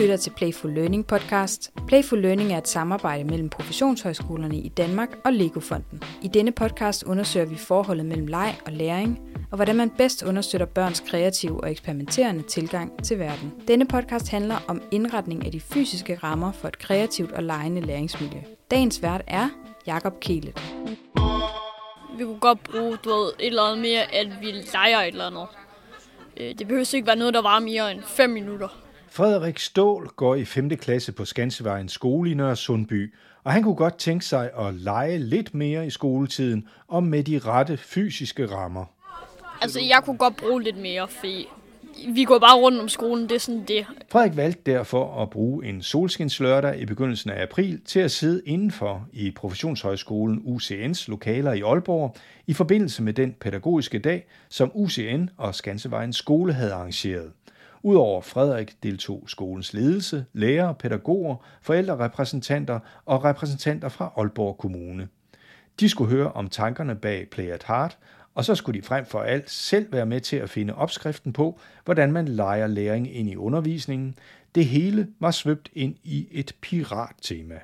lytter til Playful Learning podcast. Playful Learning er et samarbejde mellem professionshøjskolerne i Danmark og Lego-fonden. I denne podcast undersøger vi forholdet mellem leg og læring, og hvordan man bedst understøtter børns kreative og eksperimenterende tilgang til verden. Denne podcast handler om indretning af de fysiske rammer for et kreativt og legende læringsmiljø. Dagens vært er Jakob Kielet. Vi kunne godt bruge du ved, et eller andet mere, at vi leger et eller andet. Øh, det behøver ikke være noget, der var mere end 5 minutter. Frederik Stål går i 5. klasse på Skansevejens skole i Nørre Sundby, og han kunne godt tænke sig at lege lidt mere i skoletiden og med de rette fysiske rammer. Altså, jeg kunne godt bruge lidt mere, fordi vi går bare rundt om skolen, det er sådan det. Frederik valgte derfor at bruge en solskinslørdag i begyndelsen af april til at sidde indenfor i Professionshøjskolen UCN's lokaler i Aalborg i forbindelse med den pædagogiske dag, som UCN og Skansevejens skole havde arrangeret. Udover Frederik deltog skolens ledelse, lærere, pædagoger, forældrerepræsentanter og repræsentanter fra Aalborg Kommune. De skulle høre om tankerne bag Play at Heart, og så skulle de frem for alt selv være med til at finde opskriften på, hvordan man leger læring ind i undervisningen. Det hele var svøbt ind i et pirattema.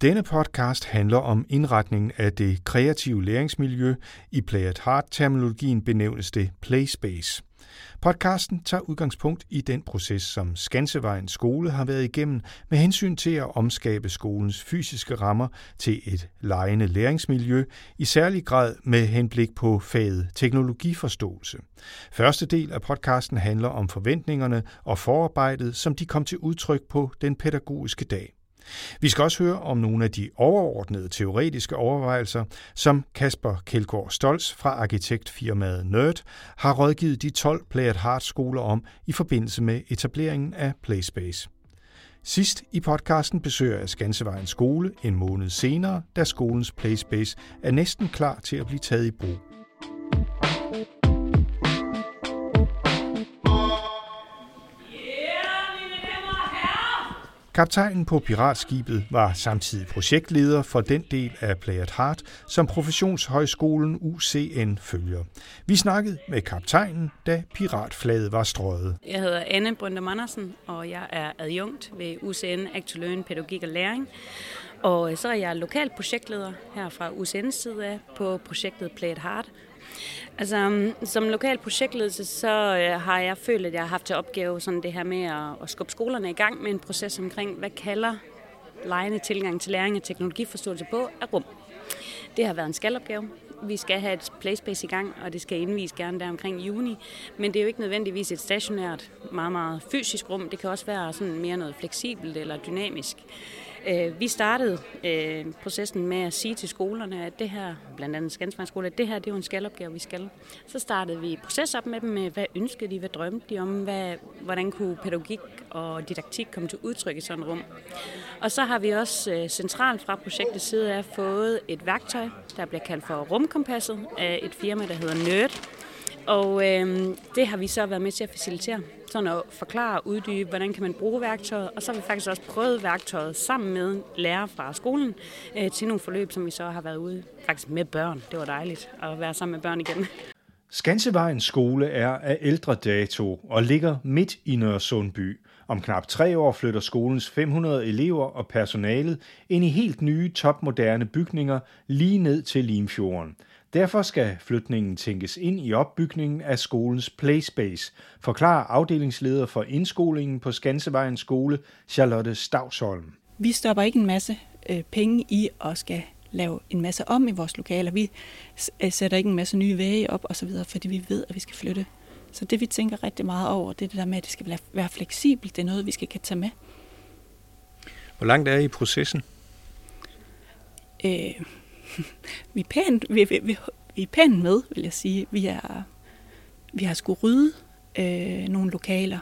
Denne podcast handler om indretningen af det kreative læringsmiljø. I Play at Heart-terminologien benævnes det Playspace. Podcasten tager udgangspunkt i den proces, som Skansevejens skole har været igennem med hensyn til at omskabe skolens fysiske rammer til et lejende læringsmiljø, i særlig grad med henblik på faget teknologiforståelse. Første del af podcasten handler om forventningerne og forarbejdet, som de kom til udtryk på den pædagogiske dag. Vi skal også høre om nogle af de overordnede teoretiske overvejelser, som Kasper Kjeldgaard Stolz fra arkitektfirmaet Nerd har rådgivet de 12 Play at Heart skoler om i forbindelse med etableringen af Playspace. Sidst i podcasten besøger jeg Skansevejens skole en måned senere, da skolens Playspace er næsten klar til at blive taget i brug. Kaptajnen på piratskibet var samtidig projektleder for den del af Play at Heart, som professionshøjskolen UCN følger. Vi snakkede med kaptajnen, da piratflaget var strøget. Jeg hedder Anne Brøndum Andersen, og jeg er adjunkt ved UCN Act Learn Pædagogik og Læring. Og øh, så er jeg lokal projektleder her fra UCN's side af på projektet Play It Hard. Altså, mm, som lokal projektledelse, så øh, har jeg følt, at jeg har haft til opgave sådan det her med at, at skubbe skolerne i gang med en proces omkring, hvad kalder lejende tilgang til læring og teknologiforståelse på af rum. Det har været en skalopgave. Vi skal have et playspace i gang, og det skal indvise gerne der omkring juni. Men det er jo ikke nødvendigvis et stationært, meget, meget fysisk rum. Det kan også være sådan mere noget fleksibelt eller dynamisk. Øh, Vi startede øh, processen med at sige til skolerne, at det her, blandt andet Skansvejens skole, at det her det er jo en skalopgave, vi skal. Så startede vi proces op med dem med, hvad ønskede de, hvad drømte de om, hvad, hvordan kunne pædagogik og didaktik komme til udtryk i sådan et rum. Og så har vi også øh, centralt fra projektets side af fået et værktøj, der bliver kaldt for rumkompasset af et firma, der hedder Nerd. Og øh, det har vi så været med til at facilitere, sådan at forklare og uddybe, hvordan kan man bruge værktøjet. Og så har vi faktisk også prøvet værktøjet sammen med lærere fra skolen øh, til nogle forløb, som vi så har været ude faktisk med børn. Det var dejligt at være sammen med børn igen. Skansevejens skole er af ældre dato og ligger midt i Nørresundby. Om knap tre år flytter skolens 500 elever og personalet ind i helt nye topmoderne bygninger lige ned til Limfjorden. Derfor skal flytningen tænkes ind i opbygningen af skolens playspace, forklarer afdelingsleder for indskolingen på Skansevejens skole, Charlotte Stavsholm. Vi stopper ikke en masse øh, penge i at skal lave en masse om i vores lokaler. Vi øh, sætter ikke en masse nye væge op osv., fordi vi ved, at vi skal flytte. Så det, vi tænker rigtig meget over, det er det der med, at det skal være- være fleksibelt. Det er noget, vi skal kan tage med. Hvor langt er I i processen? Øh, vi, er pænt, vi, vi, vi, vi er pænt med, vil jeg sige. Vi, er, vi har skulle rydde øh, nogle lokaler.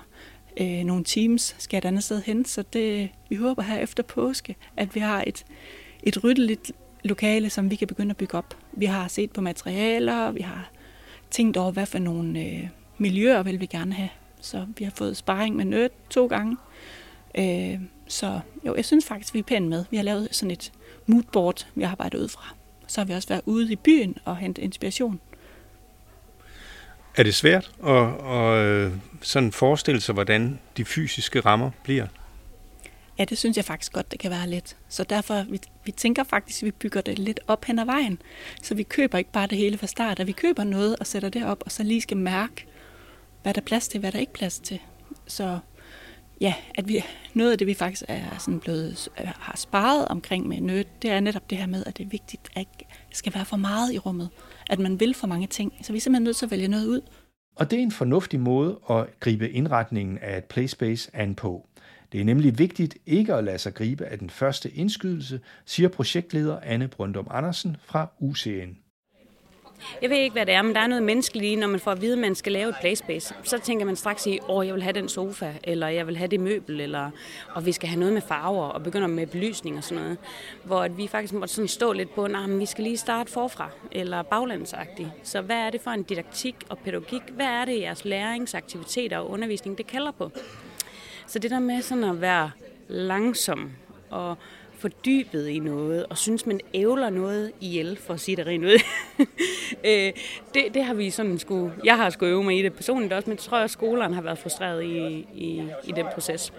Øh, nogle teams skal et andet sted hen, så det, vi håber her efter påske, at vi har et, et ryddeligt lokale, som vi kan begynde at bygge op. Vi har set på materialer, vi har tænkt over, hvad for nogle øh, miljøer vil vi gerne have. Så vi har fået sparring med nødt to gange. Øh, så jo, jeg synes faktisk, vi er pænt med. Vi har lavet sådan et moodboard, vi arbejder ud fra. Så har vi også været ude i byen og hente inspiration. Er det svært at, at øh, sådan forestille sig, hvordan de fysiske rammer bliver? Ja, det synes jeg faktisk godt, det kan være lidt. Så derfor, vi, vi tænker faktisk, at vi bygger det lidt op hen ad vejen. Så vi køber ikke bare det hele fra start, at vi køber noget og sætter det op, og så lige skal mærke, hvad der er plads til, hvad der ikke er plads til. Så ja, at vi, noget af det, vi faktisk er sådan blevet, øh, har sparet omkring med nød, det er netop det her med, at det er vigtigt, at det skal være for meget i rummet. At man vil for mange ting. Så vi er simpelthen nødt til at vælge noget ud. Og det er en fornuftig måde at gribe indretningen af et playspace an på. Det er nemlig vigtigt ikke at lade sig gribe af den første indskydelse, siger projektleder Anne Brøndum Andersen fra UCN. Jeg ved ikke, hvad det er, men der er noget menneskeligt når man får at vide, at man skal lave et playspace. Så tænker man straks i, åh, jeg vil have den sofa, eller jeg vil have det møbel, eller, og vi skal have noget med farver, og begynder med belysning og sådan noget. Hvor at vi faktisk måtte sådan stå lidt på, at vi skal lige starte forfra, eller baglandsagtigt. Så hvad er det for en didaktik og pædagogik? Hvad er det, jeres læringsaktiviteter og undervisning, det kalder på? Så det der med sådan at være langsom og fordybet i noget, og synes, man ævler noget ihjel, for at sige det rent ud. Øh, det, det har vi sådan skulle, jeg har skulle øve mig i det personligt også, men jeg tror at skolerne har været frustreret i, i, i den proces.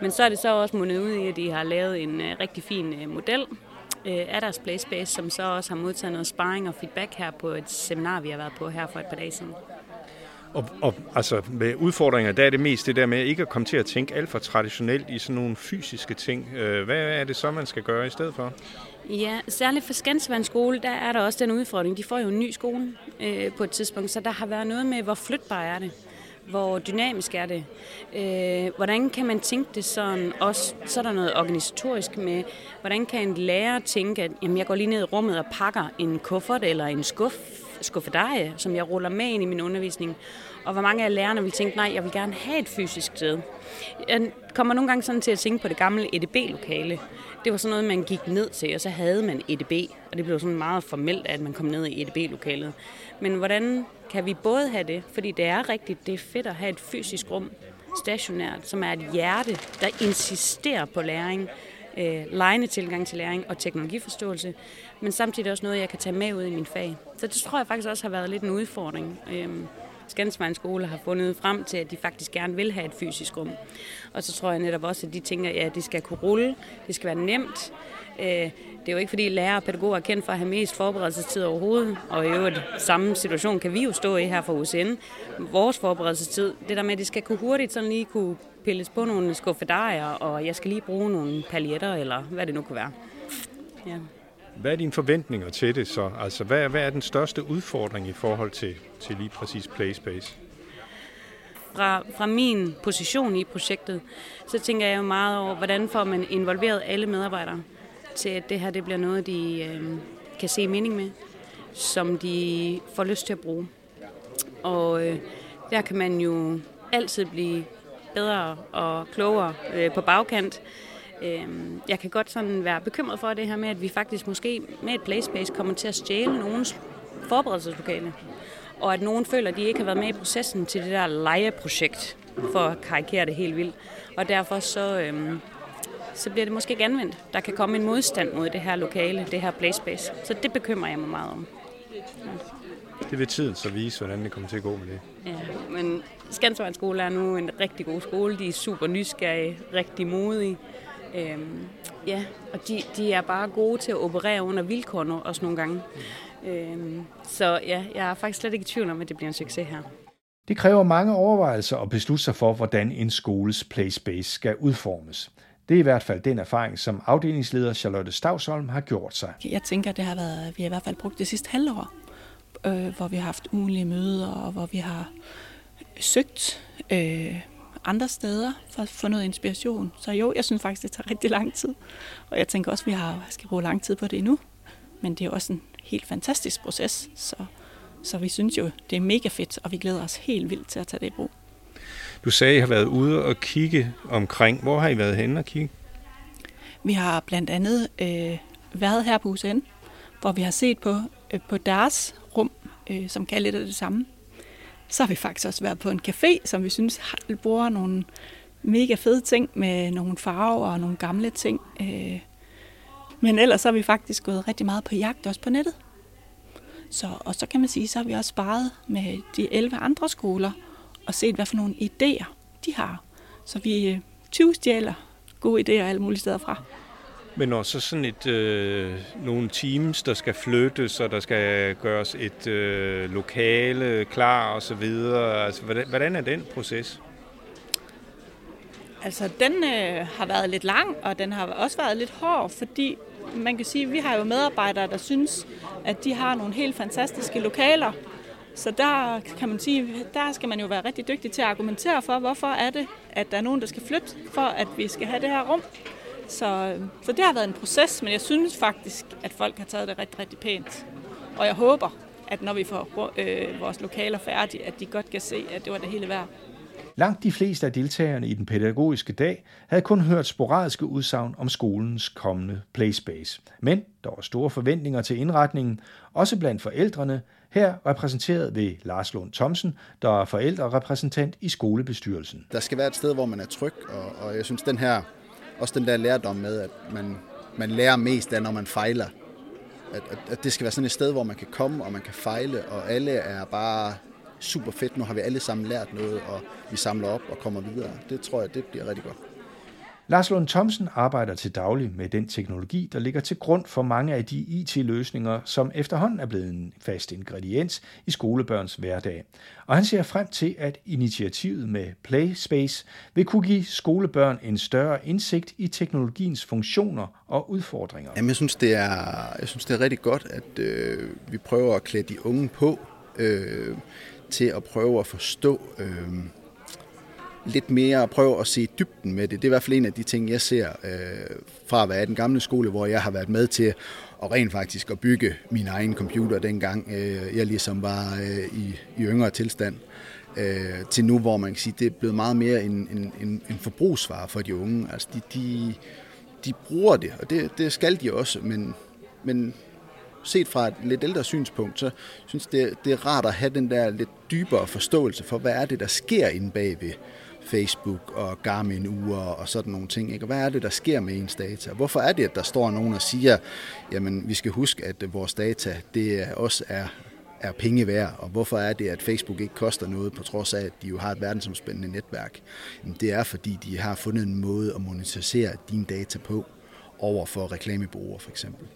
Men så er det så også mundet ud i, at de har lavet en øh, rigtig fin øh, model, model, af deres Playspace, som så også har modtaget noget sparring og feedback her på et seminar, vi har været på her for et par dage siden. Og, og altså med udfordringer, der er det mest det der med ikke at komme til at tænke alt for traditionelt i sådan nogle fysiske ting. Øh, hvad er det så, man skal gøre i stedet for? Ja, særligt for Skansvand skole, der er der også den udfordring. De får jo en ny skole øh, på et tidspunkt, så der har været noget med, hvor flytbar er det hvor dynamisk er det? Øh, hvordan kan man tænke det sådan også? Så er der noget organisatorisk med, hvordan kan en lærer tænke, at jamen, jeg går lige ned i rummet og pakker en kuffert eller en skuff skuffedaje, som jeg ruller med ind i min undervisning. Og hvor mange af lærerne vil tænke, nej, jeg vil gerne have et fysisk sted. Jeg kommer nogle gange sådan til at tænke på det gamle EDB-lokale. Det var sådan noget, man gik ned til, og så havde man EDB. Og det blev sådan meget formelt, at man kom ned i EDB-lokalet. Men hvordan kan vi både have det? Fordi det er rigtigt, det er fedt at have et fysisk rum, stationært, som er et hjerte, der insisterer på læring, øh, lejende tilgang til læring og teknologiforståelse, men samtidig også noget, jeg kan tage med ud i min fag. Så det tror jeg faktisk også har været lidt en udfordring. Øhm, Skansvejen skole har fundet frem til, at de faktisk gerne vil have et fysisk rum. Og så tror jeg netop også, at de tænker, at ja, det skal kunne rulle, det skal være nemt. Øh, det er jo ikke fordi lærere og pædagoger er kendt for at have mest forberedelsestid overhovedet, og i øvrigt samme situation kan vi jo stå i her for UCN. Vores forberedelsestid, det der med, at det skal kunne hurtigt sådan lige kunne pilles på nogle skuffedajer, og jeg skal lige bruge nogle paljetter, eller hvad det nu kunne være. Ja. Hvad er dine forventninger til det så? Altså, hvad, hvad er den største udfordring i forhold til, til lige præcis Playspace? Fra, fra min position i projektet, så tænker jeg jo meget over, hvordan får man involveret alle medarbejdere til, at det her det bliver noget, de øh, kan se mening med, som de får lyst til at bruge. Og øh, der kan man jo altid blive bedre og klogere øh, på bagkant. Øh, jeg kan godt sådan være bekymret for det her med, at vi faktisk måske med et playspace kommer til at stjæle nogens forberedelseslokale. Og at nogen føler, at de ikke har været med i processen til det der lejeprojekt, for at karikere det helt vildt. Og derfor så, øh, så bliver det måske ikke anvendt. Der kan komme en modstand mod det her lokale, det her playspace. Så det bekymrer jeg mig meget om. Ja. Det vil tiden så vise, hvordan det kommer til at gå med det. Ja, men Skansvejens skole er nu en rigtig god skole. De er super nysgerrige, rigtig modige. Øhm, ja, og de, de er bare gode til at operere under vilkårene også nogle gange. Øhm, så ja, jeg er faktisk slet ikke i tvivl om, at det bliver en succes her. Det kræver mange overvejelser at beslutte sig for, hvordan en skoles playspace skal udformes. Det er i hvert fald den erfaring, som afdelingsleder Charlotte Stavsholm har gjort sig. Jeg tænker, det har været, vi har i hvert fald brugt det sidste halvår, øh, hvor vi har haft ugenlige møder, og hvor vi har søgt øh, andre steder for at få noget inspiration. Så jo, jeg synes faktisk, det tager rigtig lang tid. Og jeg tænker også, at vi har, skal bruge lang tid på det endnu. Men det er også en helt fantastisk proces, så, så vi synes jo, det er mega fedt, og vi glæder os helt vildt til at tage det i brug. Du sagde, at I har været ude og kigge omkring. Hvor har I været henne og kigge? Vi har blandt andet øh, været her på UCN, hvor vi har set på, øh, på deres rum, øh, som kan lidt af det samme. Så har vi faktisk også været på en café, som vi synes bruger nogle mega fede ting med nogle farver og nogle gamle ting. Øh, Men ellers så vi faktisk gået rigtig meget på jagt også på nettet. Så, og så kan man sige, så har vi også sparet med de 11 andre skoler og set, hvad for nogle idéer de har. Så vi øh, 20 stjæler gode idéer alle mulige steder fra. Men når så sådan et, øh, nogle teams, der skal flyttes, og der skal gøres et øh, lokale klar og så videre, altså, hvordan, hvordan er den proces? Altså, den øh, har været lidt lang, og den har også været lidt hård, fordi man kan sige, at vi har jo medarbejdere, der synes, at de har nogle helt fantastiske lokaler. Så der kan man sige, der skal man jo være rigtig dygtig til at argumentere for, hvorfor er det, at der er nogen, der skal flytte, for at vi skal have det her rum. Så, så det har været en proces, men jeg synes faktisk, at folk har taget det rigtig, rigtig pænt. Og jeg håber, at når vi får øh, vores lokaler færdige, at de godt kan se, at det var det hele værd. Langt de fleste af deltagerne i den pædagogiske dag havde kun hørt sporadiske udsagn om skolens kommende playspace. Men der var store forventninger til indretningen, også blandt forældrene, her repræsenteret ved Lars Lund Thomsen, der er forældrerepræsentant i skolebestyrelsen. Der skal være et sted, hvor man er tryg, og, og jeg synes, den her, også den der lærdom med, at man, man lærer mest af, når man fejler. At, at, at det skal være sådan et sted, hvor man kan komme, og man kan fejle, og alle er bare super fedt. Nu har vi alle sammen lært noget, og vi samler op og kommer videre. Det tror jeg, det bliver rigtig godt. Lars Lund Thomsen arbejder til daglig med den teknologi, der ligger til grund for mange af de IT-løsninger, som efterhånden er blevet en fast ingrediens i skolebørns hverdag. Og han ser frem til, at initiativet med PlaySpace vil kunne give skolebørn en større indsigt i teknologiens funktioner og udfordringer. Jamen, jeg synes, det er, jeg synes, det er rigtig godt, at øh, vi prøver at klæde de unge på øh, til at prøve at forstå øh, lidt mere, prøve at se dybden med det. Det er i hvert fald en af de ting, jeg ser øh, fra at være i den gamle skole, hvor jeg har været med til at rent faktisk at bygge min egen computer dengang øh, jeg ligesom var øh, i, i yngre tilstand. Øh, til nu, hvor man kan sige, det er blevet meget mere en, en, en, en forbrugsvare for de unge. Altså, de, de, de bruger det, og det, det skal de også, men, men set fra et lidt ældre synspunkt, så synes det, det er rart at have den der lidt dybere forståelse for, hvad er det, der sker inde bagved Facebook og Garmin-ure og sådan nogle ting. Ikke? Og hvad er det, der sker med ens data? Hvorfor er det, at der står nogen og siger, jamen vi skal huske, at vores data, det også er er penge værd, og hvorfor er det, at Facebook ikke koster noget, på trods af, at de jo har et verdensomspændende netværk? Jamen, det er, fordi de har fundet en måde at monetisere dine data på over for reklamebureauer for eksempel.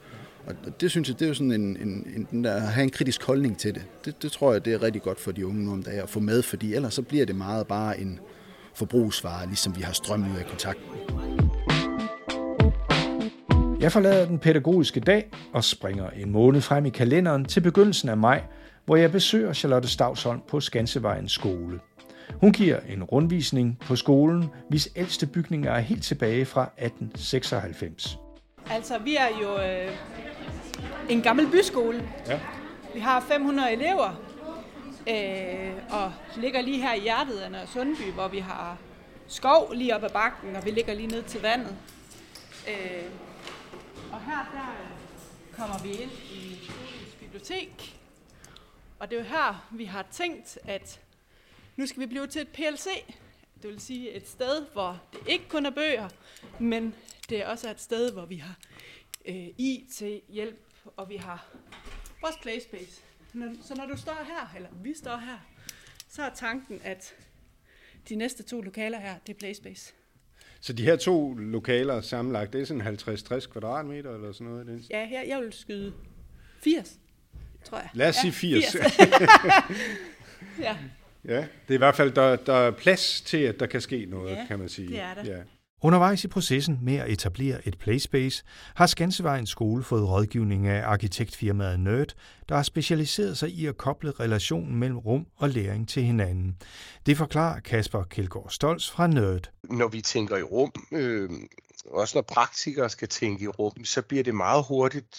Og det synes jeg, det er jo sådan en, en, en den der, at have en kritisk holdning til det. det. Det tror jeg, det er rigtig godt for de unge nu om dagen at få med, fordi ellers så bliver det meget bare en forbrugsvare, ligesom vi har strømmet ud af kontakten. Jeg forlader den pædagogiske dag og springer en måned frem i kalenderen til begyndelsen af maj, hvor jeg besøger Charlotte Stavsholm på Skansevejens skole. Hun giver en rundvisning på skolen, hvis ældste bygninger er helt tilbage fra 1896. Altså, vi er jo øh, en gammel byskole. Ja. Vi har 500 elever, øh, og ligger lige her i hjertet af Nørre Sundby, hvor vi har skov lige op ad bakken, og vi ligger lige ned til vandet. Øh, og her der øh, kommer vi ind i skolens bibliotek, og det er jo her, vi har tænkt, at nu skal vi blive til et PLC. Det vil sige et sted, hvor det ikke kun er bøger, men det er også et sted, hvor vi har øh, IT, hjælp, og vi har vores playspace. Så når du står her, eller vi står her, så er tanken, at de næste to lokaler her, det er playspace. Så de her to lokaler sammenlagt, det er sådan 50-60 kvadratmeter eller sådan noget? Den? Ja, her, jeg vil skyde 80, tror jeg. Lad os sige 80. 80. ja. Ja, det er i hvert fald, der, der er plads til, at der kan ske noget, ja, kan man sige. det er det. Ja. Undervejs i processen med at etablere et playspace har Skansevejens skole fået rådgivning af arkitektfirmaet Nerd, der har specialiseret sig i at koble relationen mellem rum og læring til hinanden. Det forklarer Kasper Kjeldgaard Stolz fra Nerd. Når vi tænker i rum, øh, også når praktikere skal tænke i rum, så bliver det meget hurtigt,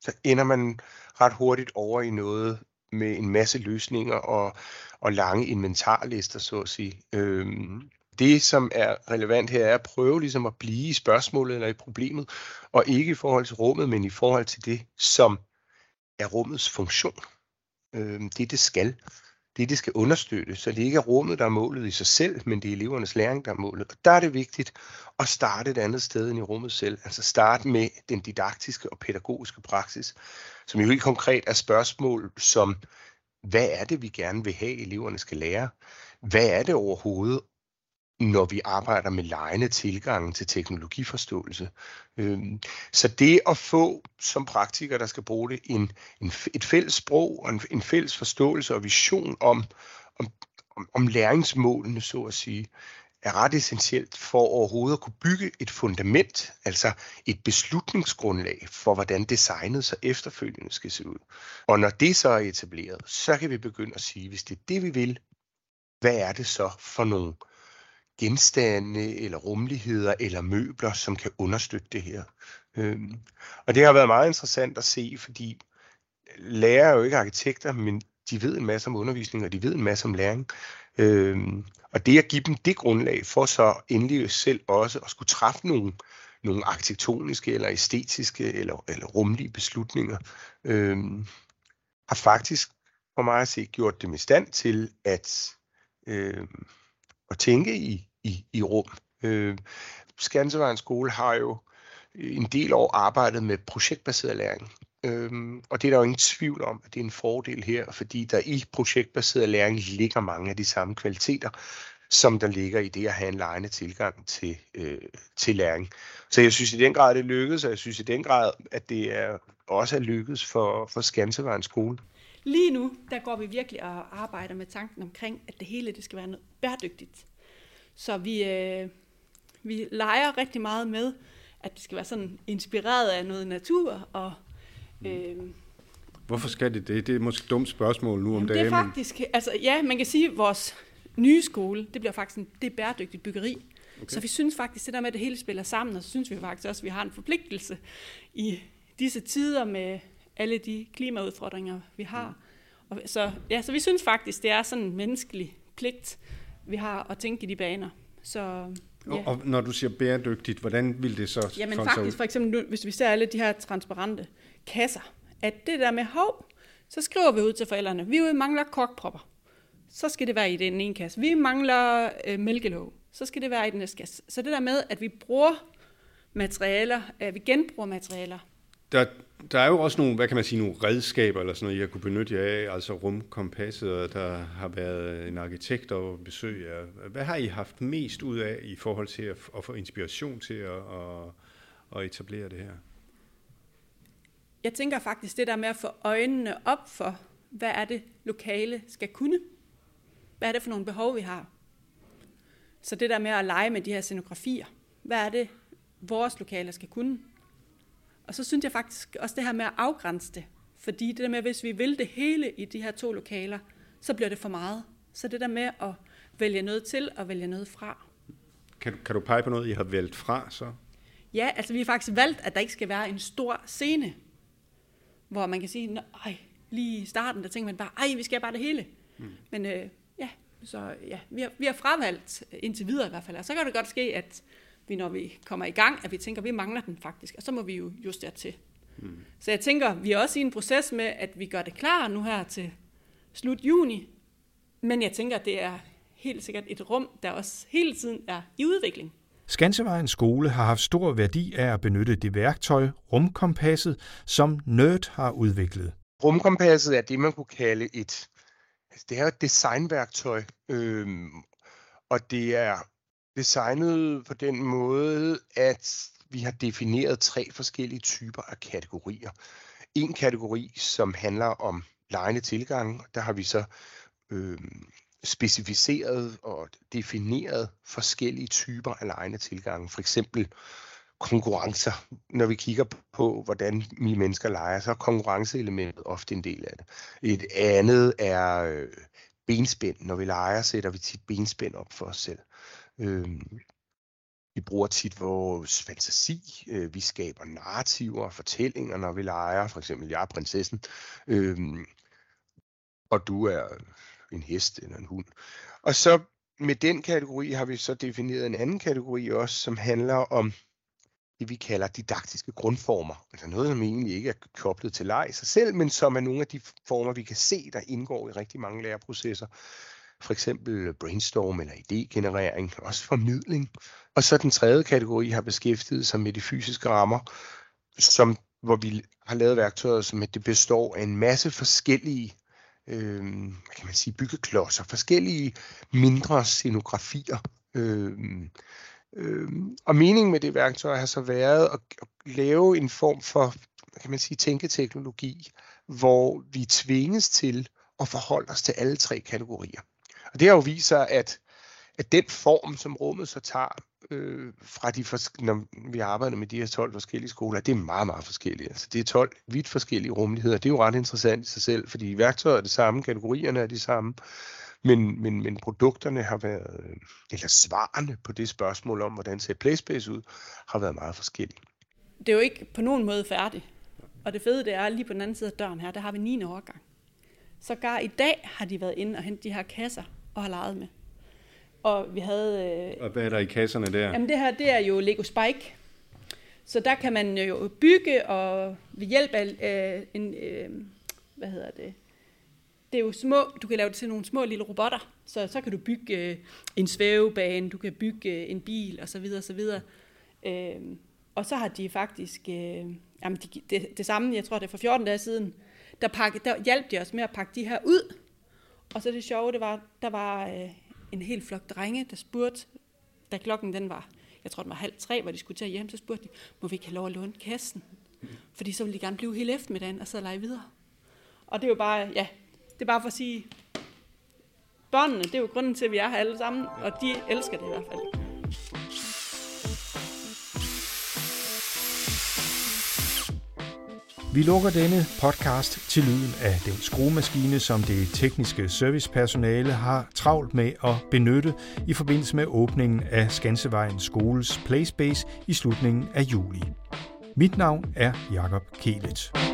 så ender man ret hurtigt over i noget med en masse løsninger og, og lange inventarlister, så at sige. Øh, det, som er relevant her, er at prøve ligesom at blive i spørgsmålet eller i problemet, og ikke i forhold til rummet, men i forhold til det, som er rummets funktion. Øh, det, det skal. det, det skal understøtte, så det ikke er rummet, der er målet i sig selv, men det er elevernes læring, der er målet. Og der er det vigtigt at starte et andet sted end i rummet selv, altså starte med den didaktiske og pædagogiske praksis, som jo helt konkret er spørgsmål som, hvad er det, vi gerne vil have, eleverne skal lære? Hvad er det overhovedet, når vi arbejder med lejende tilgangen til teknologiforståelse. Øhm, så det at få som praktiker, der skal bruge det, en, en, et fælles sprog og en, en fælles forståelse og vision om, om, om, om læringsmålene, så at sige, er ret essentielt for overhovedet at kunne bygge et fundament, altså et beslutningsgrundlag for, hvordan designet så efterfølgende skal se ud. Og når det så er etableret, så kan vi begynde at sige, hvis det er det, vi vil, hvad er det så for nogle genstande eller rummeligheder eller møbler, som kan understøtte det her. Øhm, og det har været meget interessant at se, fordi lærer er jo ikke arkitekter, men de ved en masse om undervisning, og de ved en masse om læring. Øhm, og det at give dem det grundlag for så endelig selv også at skulle træffe nogle, nogle arkitektoniske eller æstetiske eller, eller rumlige beslutninger, øhm, har faktisk for mig at se gjort dem i stand til at, øhm, at tænke i, i, i rum. Øh, Skansevejens skole har jo en del år arbejdet med projektbaseret læring. Øhm, og det er der jo ingen tvivl om, at det er en fordel her, fordi der i projektbaseret læring ligger mange af de samme kvaliteter, som der ligger i det at have en lejende tilgang til, øh, til læring. Så jeg synes i den grad, det lykkedes, og jeg synes i den grad, at det er også er lykkedes for, for Skansevejens skole. Lige nu, der går vi virkelig og arbejder med tanken omkring, at det hele det skal være noget bæredygtigt. Så vi, øh, vi leger rigtig meget med, at det skal være sådan inspireret af noget natur. Og, mm. øh, Hvorfor skal det det? Det er måske et dumt spørgsmål nu om dagen. Det er faktisk, altså ja, man kan sige, at vores nye skole, det bliver faktisk en, det er bæredygtigt byggeri. Okay. Så vi synes faktisk, det der med, at det hele spiller sammen, og så synes vi faktisk også, at vi har en forpligtelse i disse tider med alle de klimaudfordringer, vi har. Mm. Og så, ja, så vi synes faktisk, det er sådan en menneskelig pligt vi har at tænke i de baner. Så, ja. Og når du siger bæredygtigt, hvordan vil det så Jamen faktisk, for eksempel nu, hvis vi ser alle de her transparente kasser, at det der med hov, så skriver vi ud til forældrene, vi mangler korkpropper. Så skal det være i den ene kasse. Vi mangler øh, mælkelåg. Så skal det være i den næste kasse. Så det der med, at vi bruger materialer, at vi genbruger materialer. Der, der er jo også nogle, hvad kan man sige, nogle redskaber eller sådan noget, jeg kunne benytte jer af, altså rumkompasset, og der har været en arkitekt og besøg jer. Hvad har I haft mest ud af i forhold til at, at få inspiration til at, at, at etablere det her? Jeg tænker faktisk det der med at få øjnene op for, hvad er det lokale skal kunne? Hvad er det for nogle behov, vi har? Så det der med at lege med de her scenografier, hvad er det, vores lokaler skal kunne? Og så synes jeg faktisk også det her med at afgrænse det. Fordi det der med, at hvis vi vil det hele i de her to lokaler, så bliver det for meget. Så det der med at vælge noget til og vælge noget fra. Kan du, kan du pege på noget, I har valgt fra så? Ja, altså vi har faktisk valgt, at der ikke skal være en stor scene, hvor man kan sige, ej, lige i starten, der tænker man bare, ej, vi skal bare det hele. Mm. Men øh, ja, så ja, vi har, vi har fravalgt indtil videre i hvert fald. Og så kan det godt ske, at vi, når vi kommer i gang, at vi tænker, at vi mangler den faktisk, og så må vi jo justere til. Mm. Så jeg tænker, vi er også i en proces med, at vi gør det klar nu her til slut juni, men jeg tænker, at det er helt sikkert et rum, der også hele tiden er i udvikling. Skansevejens skole har haft stor værdi af at benytte det værktøj, rumkompasset, som Nerd har udviklet. Rumkompasset er det, man kunne kalde et, altså det er et designværktøj, øhm, og det er designet på den måde, at vi har defineret tre forskellige typer af kategorier. En kategori, som handler om lejende tilgang, der har vi så øh, specificeret og defineret forskellige typer af lejende tilgang. For eksempel konkurrencer. Når vi kigger på, hvordan vi mennesker leger, så er konkurrenceelementet ofte en del af det. Et andet er øh, benspænd. Når vi leger, sætter vi tit benspænd op for os selv. Øh, vi bruger tit vores fantasi, øh, vi skaber narrativer og fortællinger, når vi leger. For eksempel, jeg er prinsessen, øh, og du er en hest eller en hund. Og så med den kategori har vi så defineret en anden kategori også, som handler om det, vi kalder didaktiske grundformer. Altså noget, som egentlig ikke er koblet til leg i sig selv, men som er nogle af de former, vi kan se, der indgår i rigtig mange læreprocesser. For eksempel brainstorm eller idégenerering, også formidling. Og så den tredje kategori har beskæftiget sig med de fysiske rammer, som, hvor vi har lavet værktøjer, som det består af en masse forskellige øh, hvad kan man sige, byggeklodser, forskellige mindre scenografier. Øh, øh, og meningen med det værktøj har så været at, at lave en form for hvad kan man sige, tænketeknologi, hvor vi tvinges til at forholde os til alle tre kategorier. Og det har jo vist sig, at, at den form, som rummet så tager øh, fra de, når vi arbejder med de her 12 forskellige skoler, det er meget, meget forskellige. Altså, det er 12 vidt forskellige rummeligheder. Det er jo ret interessant i sig selv, fordi værktøjet er det samme, kategorierne er de samme, men, men, men produkterne har været, øh, eller svarene på det spørgsmål om, hvordan ser PlaySpace ud, har været meget forskellige. Det er jo ikke på nogen måde færdigt. Og det fede det er, lige på den anden side af døren her, der har vi 9. årgang. Så gar i dag har de været inde og hentet de her kasser og har leget med. Og vi havde... Øh, og hvad er der i kasserne der? Jamen det her, det er jo Lego Spike. Så der kan man jo bygge, og ved hjælp af øh, en... Øh, hvad hedder det? Det er jo små, du kan lave det til nogle små lille robotter. Så, så kan du bygge øh, en svævebane, du kan bygge øh, en bil, og så videre, og så videre. Øh, og så har de faktisk... Øh, jamen de, det, det samme, jeg tror det er for 14 dage siden, der, pakke, der hjalp de os med at pakke de her ud. Og så det sjove, det var, der var øh, en hel flok drenge, der spurgte, da klokken den var, jeg tror den var halv tre, hvor de skulle til hjem, så spurgte de, må vi ikke have lov at låne kassen? Fordi så ville de gerne blive hele eftermiddagen og så lege videre. Og det er jo bare, ja, det er bare for at sige, børnene, det er jo grunden til, at vi er her alle sammen, og de elsker det i hvert fald. Vi lukker denne podcast til lyden af den skruemaskine, som det tekniske servicepersonale har travlt med at benytte i forbindelse med åbningen af Skansevejens skoles Playspace i slutningen af juli. Mit navn er Jakob Kelet.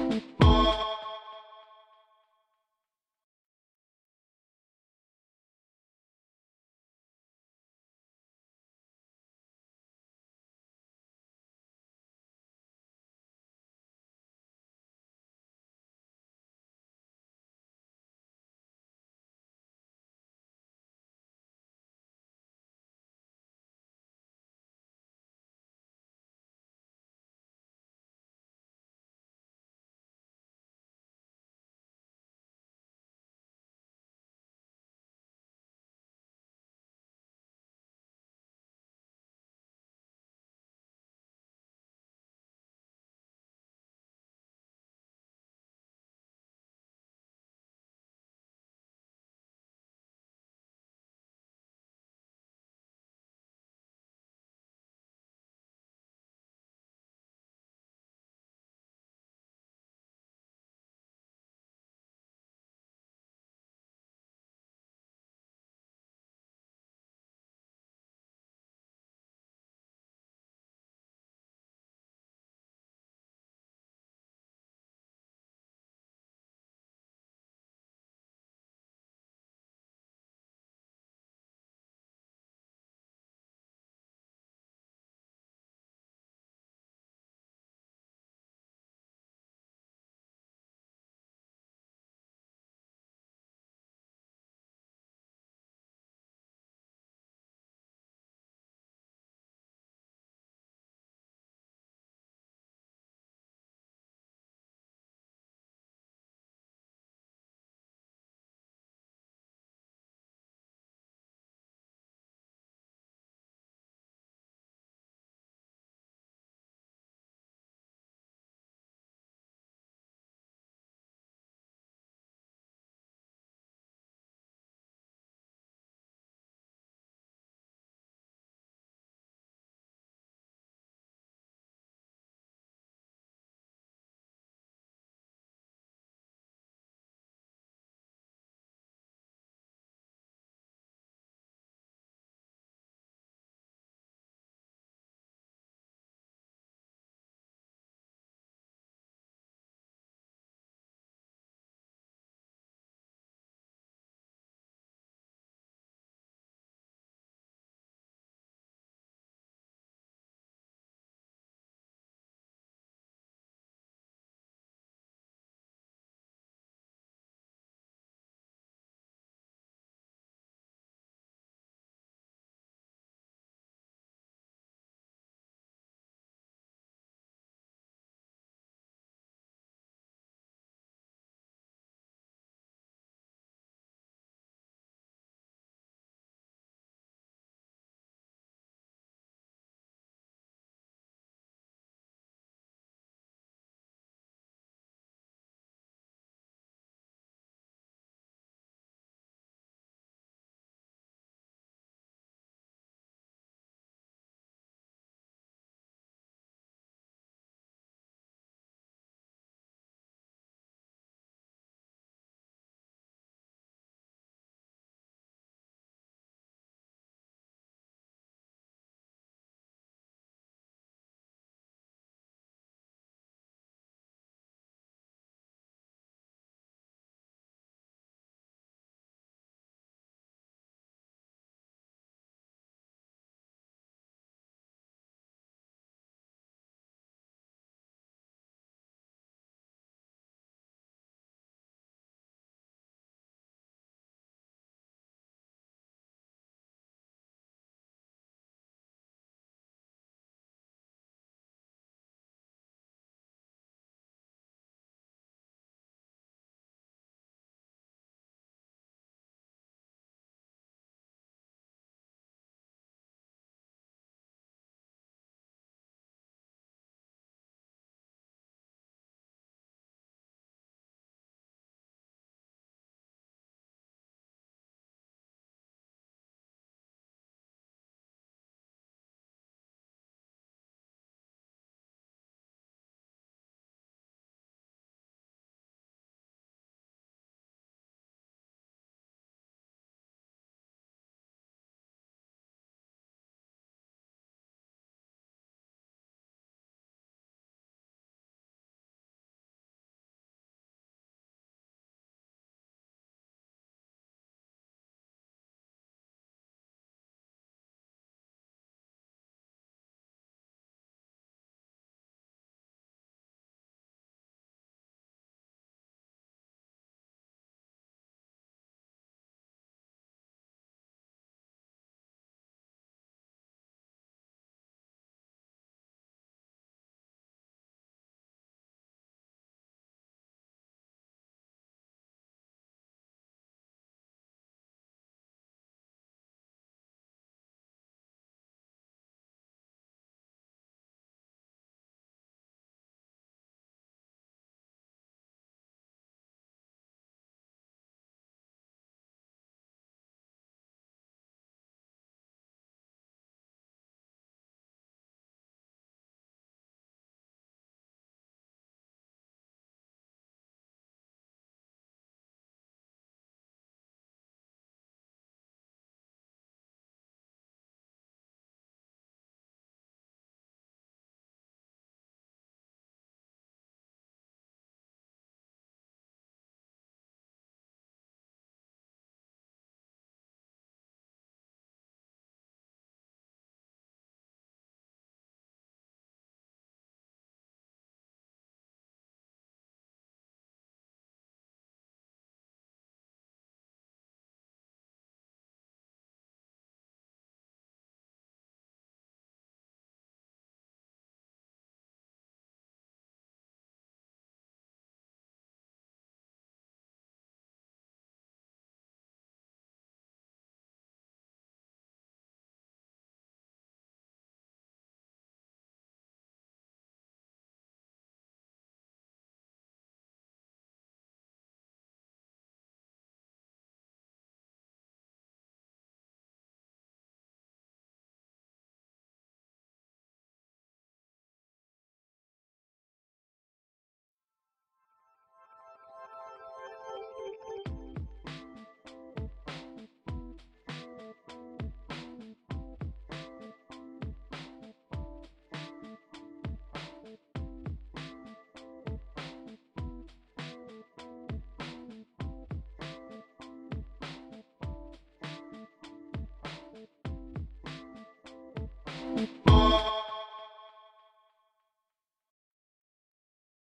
Oh.